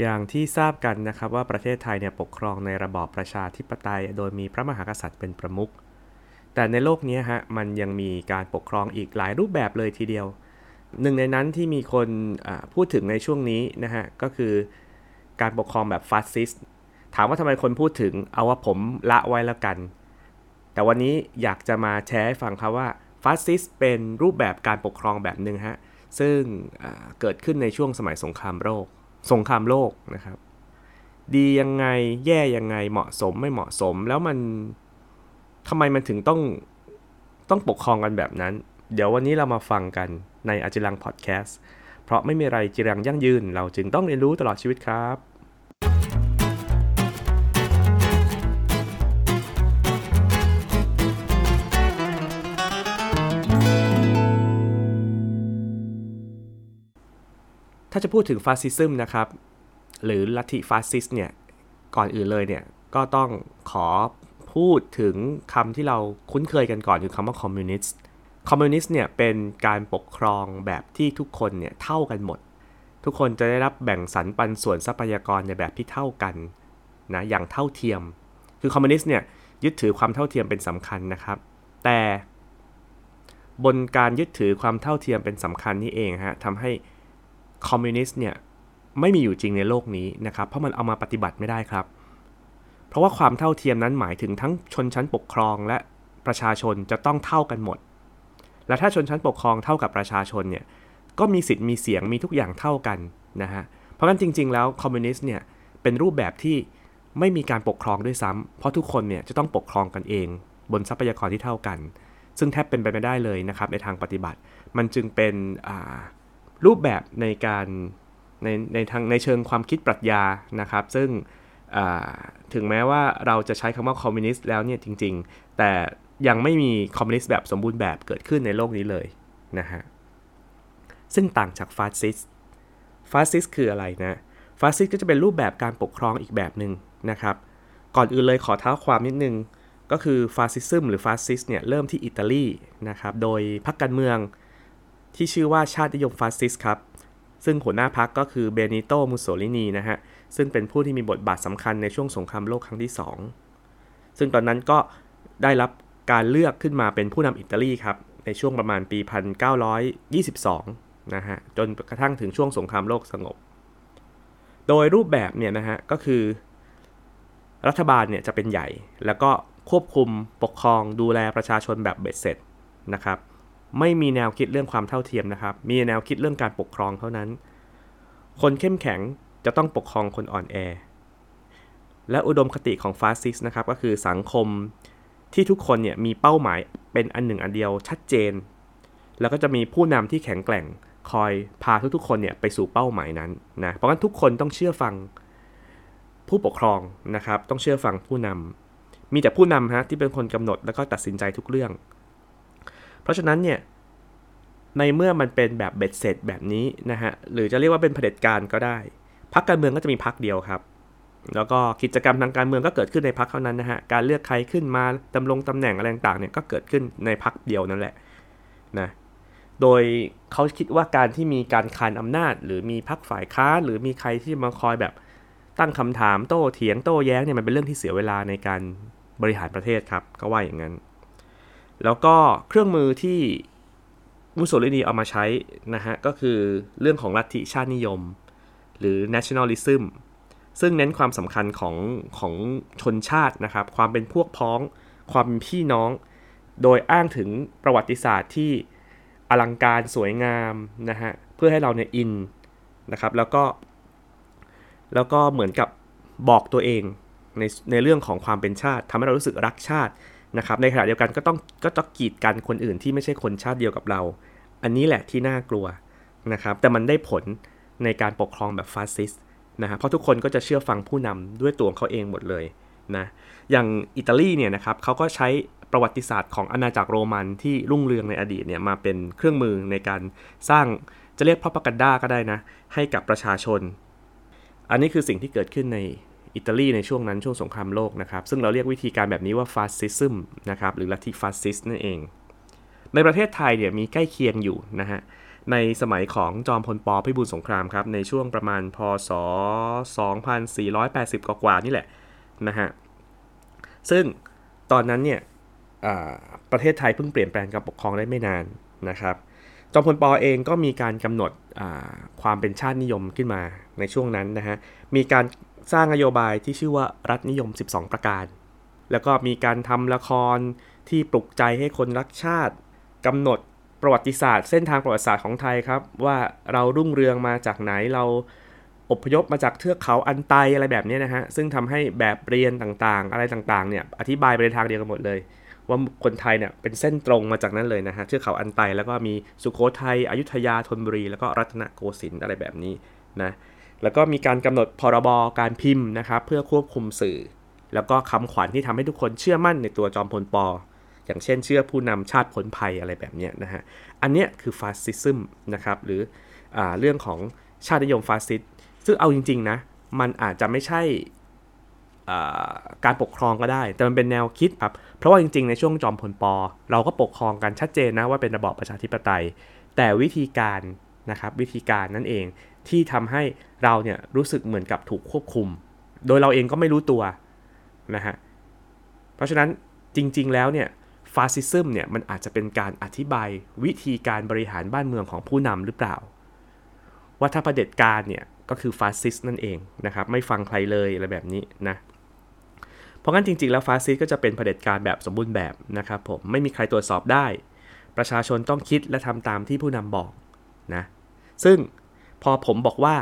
อย่างที่ทราบกันนะครับว่าประเทศไทยเนี่ยปกครองในระบอบประชาธิปไตย โดยมีพระมหากษัตริย์เป็นประมุข แต่ในโลกนี้ฮะมันยังมีการปกครองอีกหลายรูปแบบเลยทีเดียว หนึ่งในนั้นที่มีคนพูดถึงในช่วงนี้นะฮะก็คือการปกครองแบบฟาสซิสต์ถามว่าทำไมคนพูดถึงเอาว่าผมละไว้แล้วกัน แต่วันนี้อยากจะมาแชร์ให้ฟังครับว่าฟาสซิสต์เป็นรูปแบบการปกครองแบบหนึ่งฮะซึ่งเกิดขึ้นในช่วงสมัยสงครามโลก สงครามโลกนะครับ ดียังไงแย่ยังไงเหมาะสมไม่เหมาะสม แล้วมันทำไมมันถึงต้องต้องปกครองกันแบบนั้น เดี๋ยววันนี้เรามาฟังกันในอาจิรังพอดแคสต์เพราะไม่มีอะไรจิรังยั่งยืน เราจึงต้องเรียนรู้ตลอดชีวิตครับ ถ้าจะพูดถึงฟาสซิซึมนะครับ หรือลัทธิฟาสซิสต์เนี่ย ก่อนอื่นเลยเนี่ย ก็ต้องขอพูดถึงคำที่เราคุ้นเคยกันก่อนคือคำว่าคอมมิวนิสต์คอมมิวนิสต์เนี่ยเป็นการปกครองแบบที่ทุกคนเนี่ยเท่ากันหมด ทุกคนจะได้รับแบ่งสรรปันส่วนทรัพยากรในแบบที่เท่ากันนะอย่างเท่าเทียม คือคอมมิวนิสต์เนี่ยยึดถือความเท่าเทียมเป็นสำคัญนะครับ แต่บนการยึดถือความเท่าเทียมเป็นสำคัญนี่เองฮะทำให้ คอมมิวนิสต์เนี่ยไม่มีอยู่จริงในโลกนี้นะครับ เพราะมันเอามาปฏิบัติไม่ได้ครับ เพราะว่าความเท่าเทียมนั้นหมายถึงทั้งชนชั้นปกครองและประชาชนจะต้องเท่ากันหมด และถ้าชนชั้นปกครองเท่ากับประชาชนเนี่ยก็มีสิทธิ์มีเสียงมีทุกอย่างเท่ากันนะฮะ เพราะงั้นจริง ๆ แล้วคอมมิวนิสต์เนี่ยเป็นรูปแบบที่ไม่มีการปกครองด้วยซ้ำเพราะทุกคนเนี่ยจะต้องปกครองกันเอง บนทรัพยากรที่เท่ากัน ซึ่งแทบเป็นไปไม่ได้เลยนะครับในทางปฏิบัติ มันจึงเป็น รูปแบบในการในในทางในเชิงความคิดปรัชญานะครับ ซึ่งถึงแม้ว่าเราจะใช้คำว่าคอมมิวนิสต์แล้วเนี่ยจริง ๆ แต่ยังไม่มีคอมมิวนิสต์แบบสมบูรณ์แบบเกิดขึ้นในโลกนี้เลยนะฮะซึ่งต่างจากฟาสซิสต์ฟาสซิสต์คืออะไรนะฟาสซิสต์ก็จะเป็นรูปแบบการปกครองอีกแบบหนึ่งนะครับ ก่อนอื่นเลยขอเท้าความนิดนึง ก็คือฟาสซิซึมหรือฟาสซิสต์เนี่ยเริ่มที่อิตาลีนะครับ โดยพรรคการเมือง ที่ชื่อว่าชาตินิยมฟาสซิสต์ครับ ซึ่งหัวหน้าพรรคก็คือเบนิโต มุสโสลินีนะฮะ ซึ่งเป็นผู้ที่มีบทบาทสำคัญในช่วงสงครามโลกครั้งที่ 2 ซึ่งตอนนั้นก็ได้รับการเลือกขึ้นมาเป็นผู้นำอิตาลีครับ ในช่วงประมาณปี 1922 นะฮะ จนกระทั่งถึงช่วงสงครามโลกสงบ โดยรูปแบบเนี่ยนะฮะ ก็คือ รัฐบาลเนี่ยจะเป็นใหญ่ แล้วก็ควบคุมปกครองดูแลประชาชนแบบเบ็ดเสร็จนะครับ ไม่มีแนวคิดเรื่องความเท่าเทียมนะครับ มีแนวคิดเรื่องการปกครองเท่านั้น คนเข้มแข็งจะต้องปกครองคนอ่อนแอ และอุดมคติของฟาสซิสนะครับก็คือสังคมที่ทุกคนเนี่ยมีเป้าหมายเป็นอันหนึ่งอันเดียวชัดเจน แล้วก็จะมีผู้นำที่แข็งแกร่งคอยพาทุกๆคนเนี่ยไปสู่เป้าหมายนั้นนะ เพราะงั้นทุกคนต้องเชื่อฟังผู้ปกครองนะครับ ต้องเชื่อฟังผู้นำมีแต่ผู้นำฮะที่เป็นคนกำหนดแล้วก็ตัดสินใจทุกเรื่อง เพราะฉะนั้นเนี่ยในเมื่อมันเป็นแบบเบ็ดเสร็จแบบนี้นะฮะหรือจะเรียกว่าเป็นเผด็จการก็ได้พักการเมืองก็จะมีพักเดียวครับ แล้วก็กิจกรรมทางการเมืองก็เกิดขึ้นในพักเท่านั้นนะฮะการเลือกใครขึ้นมาดำรงตำแหน่งอะไรต่างๆเนี่ยก็เกิดขึ้นในพักเดียวนั่นแหละนะโดยเขาคิดว่าการที่มีการคานอำนาจ หรือมีพักฝ่ายค้าหรือมีใครที่มาคอยแบบตั้งคำถามโต้เถียงโต้แย้งเนี่ยมันเป็นเรื่องที่เสียเวลาในการบริหารประเทศครับก็ว่าอย่างนั้น แล้วก็เครื่องมือที่มุสโสลินีเอามาใช้นะฮะก็คือเรื่องของลัทธิชาตินิยม หรือ nationalism ซึ่งเน้นความสำคัญของของชนชาตินะครับ ความเป็นพวกพ้อง ความเป็นพี่น้อง โดยอ้างถึงประวัติศาสตร์ที่อลังการสวยงามนะฮะเพื่อให้เราเนี่ยอินนะครับแล้วก็แล้วก็เหมือนกับบอกตัวเองในในเรื่องของความเป็นชาติทำให้เรารู้สึกรักชาติ นะครับในขณะเดียวกันก็ต้องก็ต้องกีดกันคนอื่นที่ไม่ใช่คนชาติเดียวกับเรา อันนี้แหละที่น่ากลัวนะครับแต่มันได้ผลในการปกครองแบบฟาสซิสต์นะฮะเพราะทุกคนก็จะเชื่อฟังผู้นำด้วยตัวของเขาเองหมดเลยนะอย่างอิตาลีเนี่ยนะครับเขาก็ใช้ประวัติศาสตร์ของอาณาจักรโรมันที่รุ่งเรืองในอดีตเนี่ยมาเป็นเครื่องมือในการสร้างจะเรียก propaganda ก็ได้นะให้กับประชาชน อันนี้คือสิ่งที่เกิดขึ้นใน อิตาลีในช่วงนั้นช่วงสงครามโลกนะครับ ซึ่งเราเรียกวิธีการแบบนี้ว่าฟาสซิซึมนะครับหรือลัทธิฟาสซิสต์นั่นเอง ในประเทศไทยเนี่ยมีใกล้เคียงอยู่นะฮะในสมัยของจอมพล ป. พิบูลสงครามครับในช่วงประมาณพศ 2480 กว่าๆนี่แหละนะฮะซึ่งตอนนั้นเนี่ยประเทศไทยเพิ่งเปลี่ยนแปลงการปกครองได้ไม่นานนะครับ จอมพลปอเองก็มีการกำหนดความเป็นชาตินิยมขึ้นมาในช่วงนั้นนะฮะ มีการ สร้างนโยบายที่ชื่อว่ารัฐนิยม 12 ประการ แล้วก็มีการทำละครที่ปลุกใจให้คนรักชาติกำหนดประวัติศาสตร์ เส้นทางประวัติศาสตร์ของไทยครับ ว่าเรารุ่งเรืองมาจากไหนเราอพยพมาจากเทือกเขาอันไตอะไรแบบนี้นะฮะ ซึ่งทำให้แบบเรียนต่างๆ อะไรต่างๆเนี่ยอธิบายไปในทางเดียวกันหมดเลย ว่าคนไทยเนี่ยเป็นเส้นตรงมาจากนั้นเลยนะฮะเทือกเขาอันไตแล้วก็มีสุโขทัยอยุธยาธนบุรี แล้วก็รัตนโกสินทร์อะไรแบบนี้นะ แล้วก็มีการกำหนดพรบการพิมพ์นะครับเพื่อควบคุมสื่อ แล้วก็คำขวัญที่ทำให้ทุกคนเชื่อมั่นในตัวจอมพลปอ อย่างเช่นเชื่อผู้นำชาติผลภัยอะไรแบบนี้นะฮะ อันเนี้ยคือฟาสซิซึมนะครับหรืออเรื่องของชาตินิยมฟาสซิสต์ซึ่งเอาจริงๆนะมันอาจจะไม่ใช่การปกครองก็ได้ แต่มันเป็นแนวคิดครับ เพราะว่าจริงๆ ในช่วงจอมพล ป. เราก็ปกครองกันชัดเจนนะว่าเป็นระบอบประชาธิปไตย แต่วิธีการนะครับวิธีการนั่นเอง ที่ทำให้เราเนี่ยรู้สึกเหมือนกับถูกควบคุม โดยเราเองก็ไม่รู้ตัวนะฮะ เพราะฉะนั้นจริง ๆ แล้วเนี่ยฟาสซิซึมเนี่ยมันอาจจะเป็นการอธิบายวิธีการบริหารบ้านเมืองของผู้นำหรือเปล่า ว่าถ้าประเด็จการเนี่ยก็คือฟาสซิสต์นั่นเองนะครับไม่ฟังใครเลยอะไรแบบนี้นะเพราะงั้นจริงๆแล้วฟาสซิสต์ก็จะเป็นเผด็จการแบบสมบูรณ์แบบนะครับผมไม่มีใครตรวจสอบได้ ประชาชนต้องคิดและทำตามที่ผู้นำบอกนะซึ่ง พอผมบอกว่า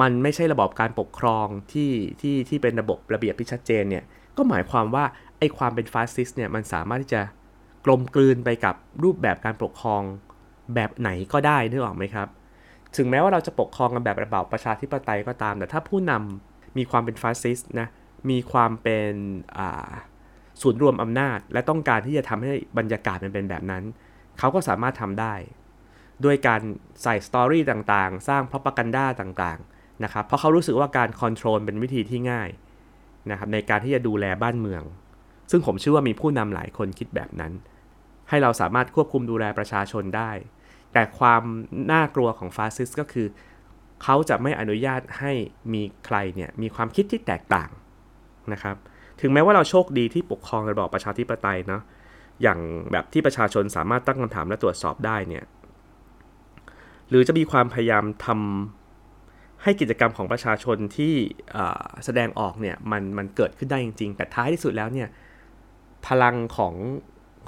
มันไม่ใช่ระบบการปกครองที่ที่ที่เป็นระบบระเบียบที่ชัดเจนเนี่ยก็หมายความว่าไอ้ความเป็นฟาสซิสเนี่ยมันสามารถที่จะกลมกลืนไปกับรูปแบบการปกครองแบบไหนก็ได้นึกออกไหมครับ ถึงแม้ว่าเราจะปกครองกันแบบระบอบประชาธิปไตยก็ตาม แต่ถ้าผู้นำมีความเป็นฟาสซิสนะมีความเป็นศูนย์รวมอำนาจ และต้องการที่จะทำให้บรรยากาศมันเป็นแบบนั้น เขาก็สามารถทำได้ ด้วยการใส่สตอรี่ต่างๆ สร้างพ r o p a g a n d a ต่างๆนะครับเพราะเขารู้สึกว่าการคอนโทรลเป็นวิธีที่ง่ายนะครับในการที่จะดูแลบ้านเมือง ซึ่งผมเชื่อว่ามีผู้นำหลายคนคิดแบบนั้น ให้เราสามารถควบคุมดูแลประชาชนได้ แต่ความน่ากลัวของฟาสซิสก็คือ เขาจะไม่อนุญาตให้มีใครเนี่ยมีความคิดที่แตกต่างนะครับถึงแม้ว่าเราโชคดีที่ปกครองระบอบประชาธิปไตยเนาะอย่างแบบที่ประชาชนสามารถตั้งคำถามและตรวจสอบได้เนี่ย หรือจะมีความพยายามทำให้กิจกรรมของประชาชนที่แสดงออกเนี่ยมันมันเกิดขึ้นได้จริง ๆ แต่ท้ายที่สุดแล้วเนี่ยพลังของ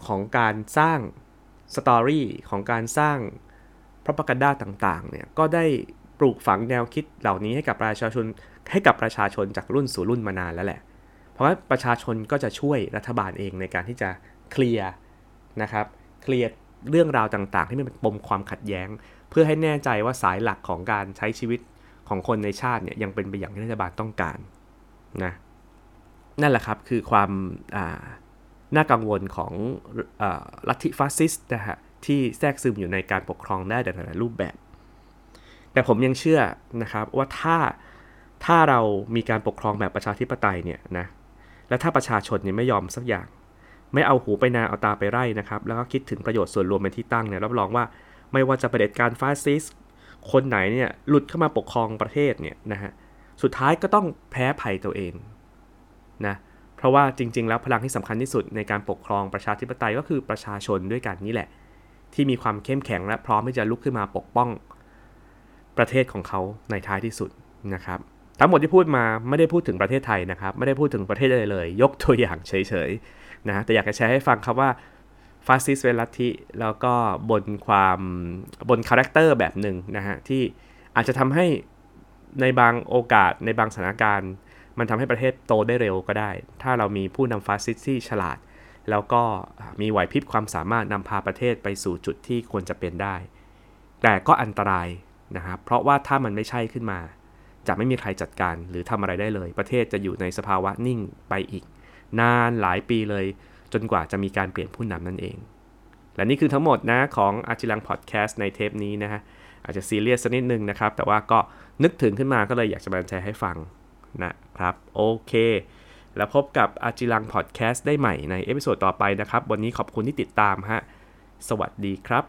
ของการสร้างสตอรี่ของการสร้างพระประกันด้าต่างๆเนี่ยก็ได้ปลูกฝังแนวคิดเหล่านี้ให้กับประชาชนให้กับประชาชนจากรุ่นสู่รุ่นมานานแล้วแหละ เพราะว่าประชาชนก็จะช่วยรัฐบาลเองในการที่จะเคลียร์นะครับเคลียร์เรื่องราวต่างๆ ที่มันเป็นปมความขัดแย้ง พื่อให้แน่ใจว่าสายหลักของการใช้ชีวิตของคนในชาติเนี่ยยังเป็นไปอย่างที่รัฐบาลต้องการนะนั่นแหละครับคือความน่ากังวลของอลัทธิฟาสซิสต์นะฮะที่แทรกซึมอยู่ในการปกครองได้ในหลายรูปแบบ แต่ผมยังเชื่อนะครับว่าถ้าถ้าเรามีการปกครองแบบประชาธิปไตยเนี่ยนะและถ้าประชาชนเนี่ยไม่ยอมสักอย่าง ไม่เอาหูไปนาเอาตาไปไร่นะครับแล้วก็คิดถึงประโยชน์ส่วนรวมเป็นที่ตั้งเนี่ยรับรองว่า ไม่ว่าจะประเด็จการฟาสซิสคนไหนเนี่ยหลุดเข้ามาปกครองประเทศเนี่ยนะฮะสุดท้ายก็ต้องแพ้ภัยตัวเองนะเพราะว่าจริง ๆ แล้วพลังที่สำคัญที่สุดในการปกครองประชาธิปไตยก็คือประชาชนด้วยกันนี่แหละ ที่มีความเข้มแข็งและพร้อมที่จะลุกขึ้นมาปกป้องประเทศของเขาในท้ายที่สุดนะครับทั้งหมดที่พูดมาไม่ได้พูดถึงประเทศไทยนะครับ ไม่ได้พูดถึงประเทศใดเลย ยกตัวอย่างเฉยๆนะแต่อยากจะแชร์ให้ฟังครับว่า ฟาสซิสต์หรือลัทธิแล้วก็บนความบน character แบบหนึ่งนะฮะ ที่อาจจะทำให้ในบางโอกาสในบางสถานการณ์ มันทำให้ประเทศโตได้เร็วก็ได้ ถ้าเรามีผู้นำฟาสซิสต์ที่ฉลาด แล้วก็มีไหวพริบความสามารถนำพาประเทศไปสู่จุดที่ควรจะเป็นได้ แต่ก็อันตรายนะครับเพราะว่าถ้ามันไม่ใช่ขึ้นมา จะไม่มีใครจัดการหรือทำอะไรได้เลย ประเทศจะอยู่ในสภาวะนิ่งไปอีก นานหลายปีเลย จนกว่าจะมีการเปลี่ยนผู้นำนั่นเอง และนี่คือทั้งหมดนะของอาจิลังพอดแคสต์ในเทปนี้นะฮะอาจจะซีเรียสสักนิดนึงนะครับ แต่ว่าก็นึกถึงขึ้นมาก็เลยอยากจะมาแชร์ให้ฟังนะครับโอเค แล้วพบกับอาจิลังพอดแคสต์ได้ใหม่ใน episode ต่อไปนะครับ วันนี้ขอบคุณที่ติดตามฮะสวัสดีครับ